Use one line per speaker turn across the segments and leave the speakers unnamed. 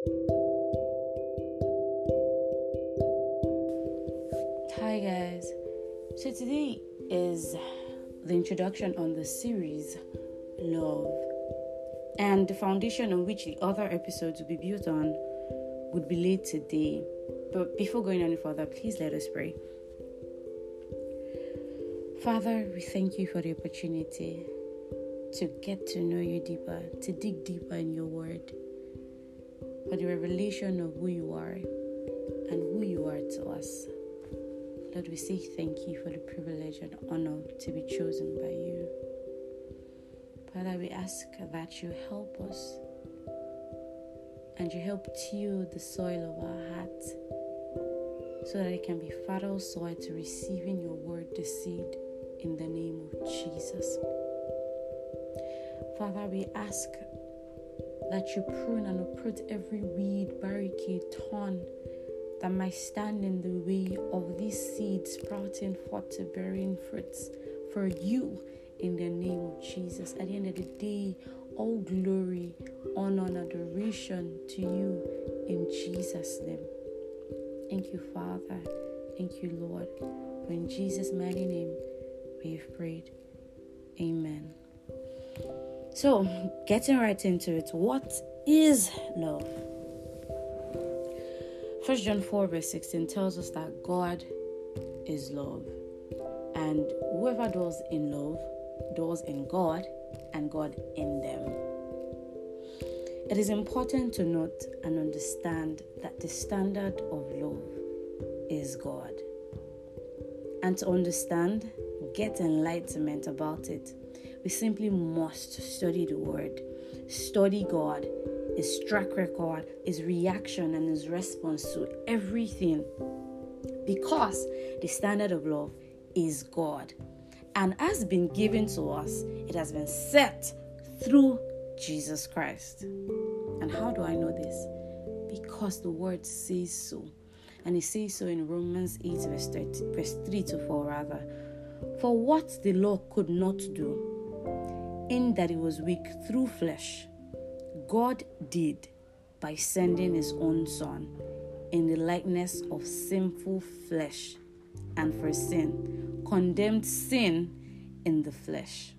Hi, guys. So, today is the introduction on the series Love. And the foundation on which the other episodes will be built on would be laid today. But before going any further, please let us pray. Father, we thank you for the opportunity to get to know you deeper, to dig deeper in your word, for the revelation of who you are and who you are to us. Lord, we say thank you for the privilege and honor to be chosen by you. Father, we ask that you help us and you help till the soil of our hearts so that it can be fertile soil to receiving your word, the seed, in the name of Jesus. Father, we ask that you prune and uproot every weed, barricade, thorn that might stand in the way of these seeds sprouting forth to bearing fruits for you in the name of Jesus. At the end of the day, all glory, honor, and adoration to you in Jesus' name. Thank you, Father. Thank you, Lord. For in Jesus' mighty name we have prayed. Amen. So, getting right into it, what is love? First John 4 verse 16 tells us that God is love. And whoever dwells in love dwells in God and God in them. It is important to note and understand that the standard of love is God. And to understand, get enlightenment about it, we simply must study the Word, study God, His track record, His reaction, and His response to everything. Because the standard of love is God and has been given to us, it has been set through Jesus Christ. And how do I know this? Because the word says so. And it says so in Romans 8, verse, 30, verse 3 to 4, rather. For what the law could not do, in that he was weak through flesh, God did by sending his own Son in the likeness of sinful flesh, and for sin, condemned sin in the flesh.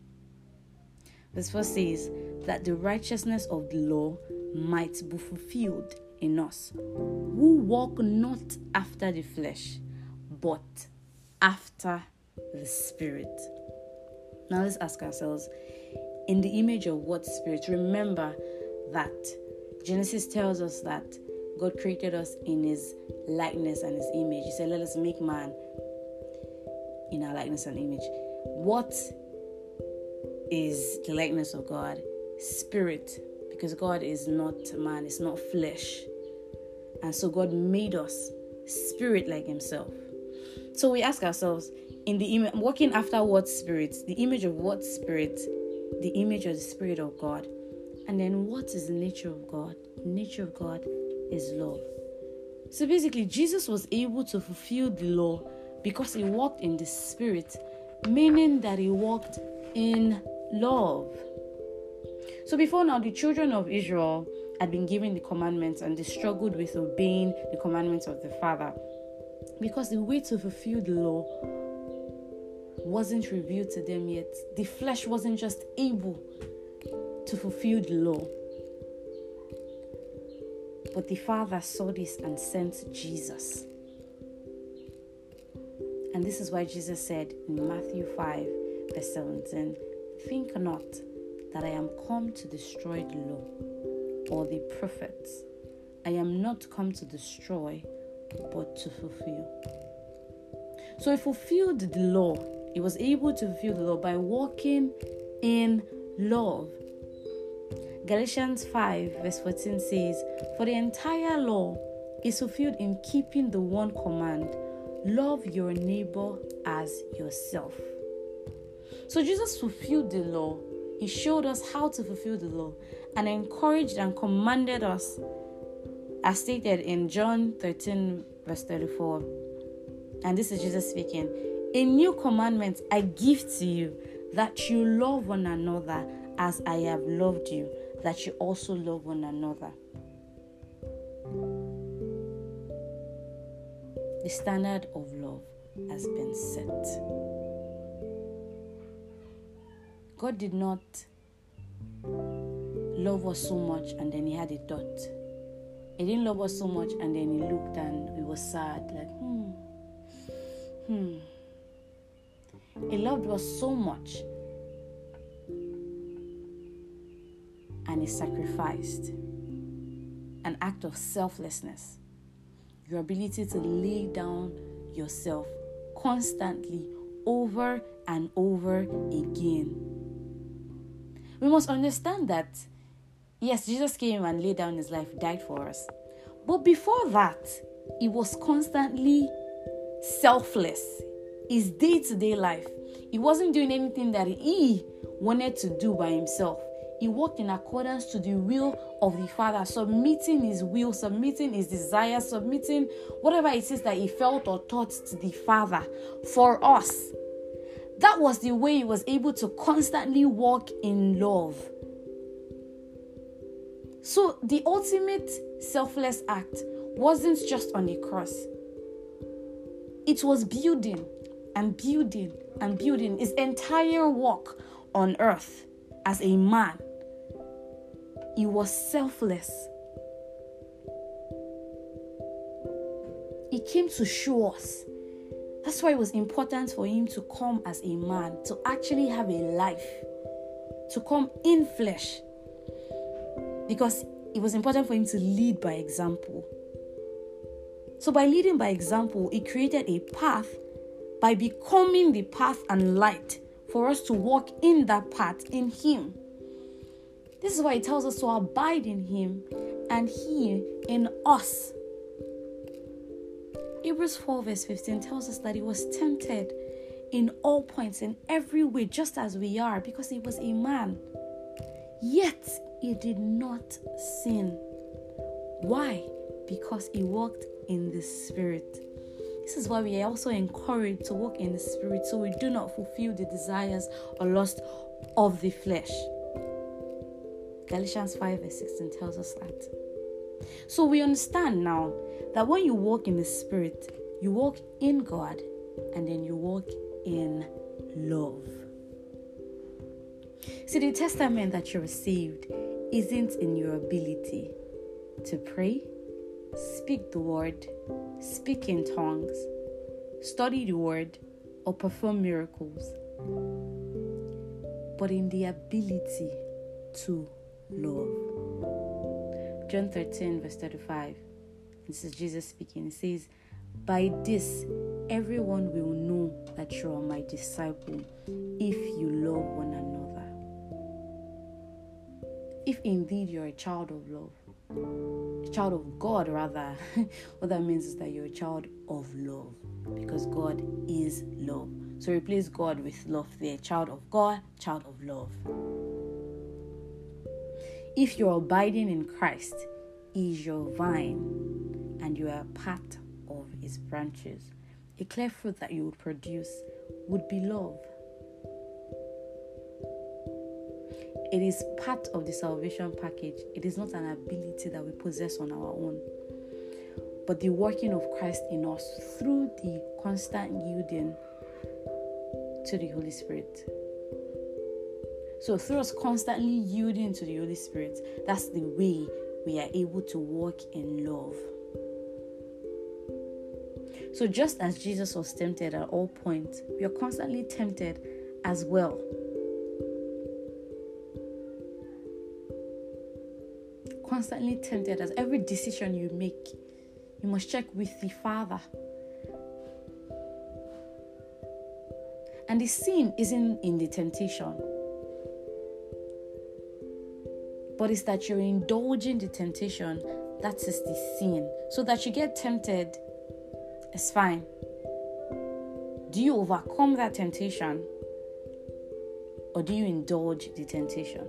This verse says that the righteousness of the law might be fulfilled in us, who walk not after the flesh, but after the Spirit. Now let's ask ourselves in the image of what Spirit? Remember that Genesis tells us that God created us in His likeness and His image. He said, Let us make man in our likeness and image. What is the likeness of God? Spirit, because God is not man, it's not flesh. And so God made us spirit like Himself. So we ask ourselves, in the image, walking after what spirit? The image of what spirit? The image of the Spirit of God. And then what is the nature of God? The nature of God is love. So basically, Jesus was able to fulfill the law because he walked in the Spirit, meaning that he walked in love. So before now, the children of Israel had been given the commandments and they struggled with obeying the commandments of the Father because the way to fulfill the law wasn't revealed to them yet. The flesh wasn't just able to fulfill the law. But the Father saw this and sent Jesus. And this is why Jesus said in Matthew 5, verse 17 Think not that I am come to destroy the law or the prophets. I am not come to destroy, but to fulfill. So he fulfilled the law. He was able to fulfill the law by walking in love. Galatians 5, verse 14 says, For the entire law is fulfilled in keeping the one command love your neighbor as yourself. So Jesus fulfilled the law. He showed us how to fulfill the law and encouraged and commanded us, as stated in John 13, verse 34. And this is Jesus speaking a new commandment I give to you that you love one another as I have loved you, that you also love one another. The standard of love has been set. God did not love us so much and then He had a thought. He didn't love us so much and then He looked and we were sad, like, hmm, hmm. He loved us so much and he sacrificed an act of selflessness, your ability to lay down yourself constantly over and over again. We must understand that, yes, Jesus came and laid down his life, died for us. But before that, he was constantly selfless. His day to day life, he wasn't doing anything that he wanted to do by himself he walked in accordance to the will of the Father, submitting his will, submitting his desires, submitting whatever it is that he felt or thought to the Father for us. That was the way he was able to constantly walk in love. So, the ultimate selfless act wasn't just on the cross, it was building and building and building his entire walk on earth as a man he was selfless. He came to show us. That's why it was important for him to come as a man, to actually have a life, to come in flesh. Because it was important for him to lead by example. So, by leading by example, he created a path by becoming the path and light for us to walk in that path in him. This is why He tells us to abide in Him and He in us. Hebrews 4, verse 15 tells us that He was tempted in all points, in every way, just as we are, because He was a man. Yet He did not sin. Why? Because He walked in the Spirit. This is why we are also encouraged to walk in the Spirit so we do not fulfill the desires or lust of the flesh. Galatians 5 verse 16 tells us that. So we understand now that when you walk in the Spirit, you walk in God and then you walk in love. See, the testament that you received isn't in your ability to pray, speak the word, speak in tongues, study the word, or perform miracles, but in the ability to love. John 13, verse 35. This is Jesus speaking. He says, By this everyone will know that you are my disciple if you love one another. If indeed you're a child of love, child of God, rather, what that means is that you're a child of love because God is love. So replace God with love there. Child of God, child of love. If you're abiding in Christ, is your vine and you are part of His branches. A clear fruit that you would produce would be love. It is part of the salvation package. It is not an ability that we possess on our own, but the working of Christ in us through the constant yielding to the Holy Spirit. So, through us constantly yielding to the Holy Spirit, that's the way we are able to walk in love. So, just as Jesus was tempted at all points, we are constantly tempted as well. Constantly tempted as every decision you make, you must check with the Father. And the sin isn't in the temptation but it's that you're indulging the temptation that is the sin. So that you get tempted, it's fine. Do you overcome that temptation or do you indulge the temptation?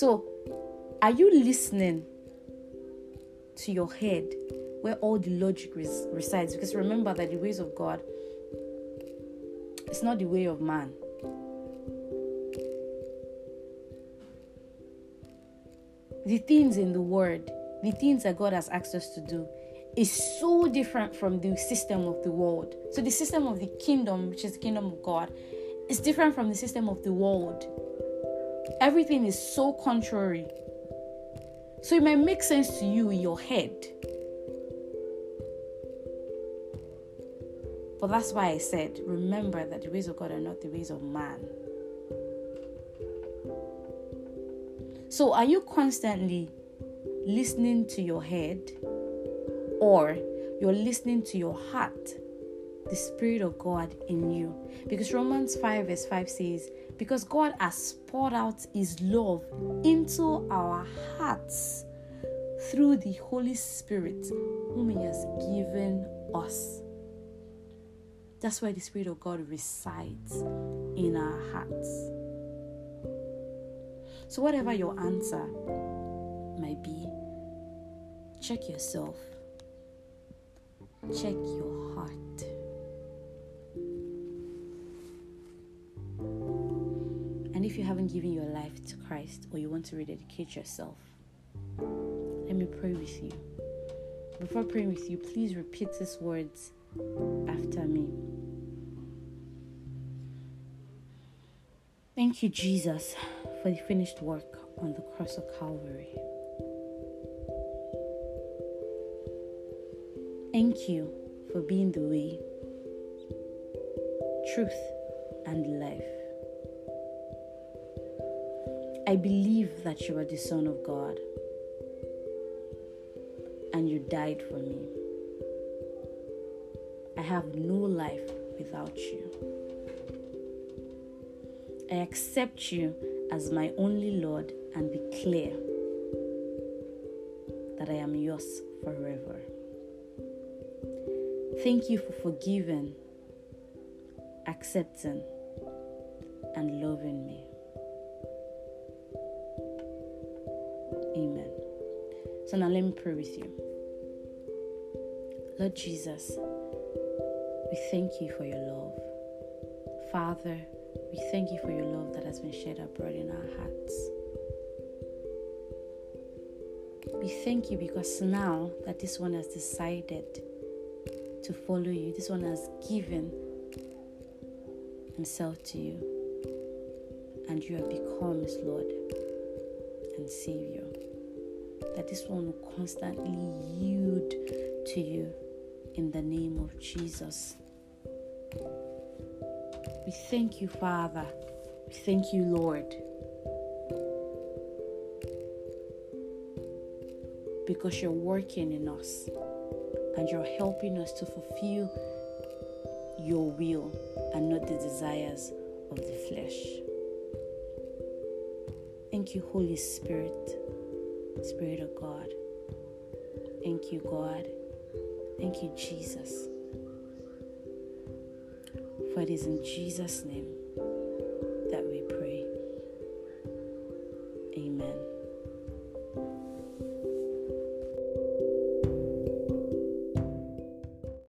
So, are you listening to your head where all the logic res- resides? Because remember that the ways of God it's not the way of man. the things in the word the things that God has asked us to do is so different from the system of the world. So, the system of the kingdom, which is the kingdom of God, is different from the system of the world. Everything is so contrary. So, it might make sense to you in your head. But that's why I said, remember that the ways of God are not the ways of man. So, are you constantly listening to your head or you're listening to your heart, the Spirit of God in you? Because Romans 5, verse 5 says, Because God has poured out His love into our hearts through the Holy Spirit, whom He has given us. That's why the Spirit of God resides in our hearts. So, whatever your answer might be, check yourself, check your heart. You haven't given your life to Christ or you want to rededicate yourself, let me pray with you. Before praying with you, please repeat these words after me. Thank you, Jesus for the finished work on the cross of Calvary. Thank you for being the way, truth, and life. I believe that you are the Son of God and you died for me. I have no life without you. I accept you as my only Lord and declare that I am yours forever. Thank you for forgiving, accepting, and loving me. So now let me pray with you. Lord Jesus, we thank you for your love. Father, we thank you for your love that has been shed abroad in our hearts. We thank you because now that this one has decided to follow you, this one has given himself to you, and you have become his Lord and Savior. That this one will constantly yield to you in the name of Jesus. We thank you, Father. We thank you, Lord. Because you're working in us and you're helping us to fulfill your will and not the desires of the flesh. Thank you, Holy Spirit, Spirit of God. Thank you, God. Thank you, Jesus. For it is in Jesus' name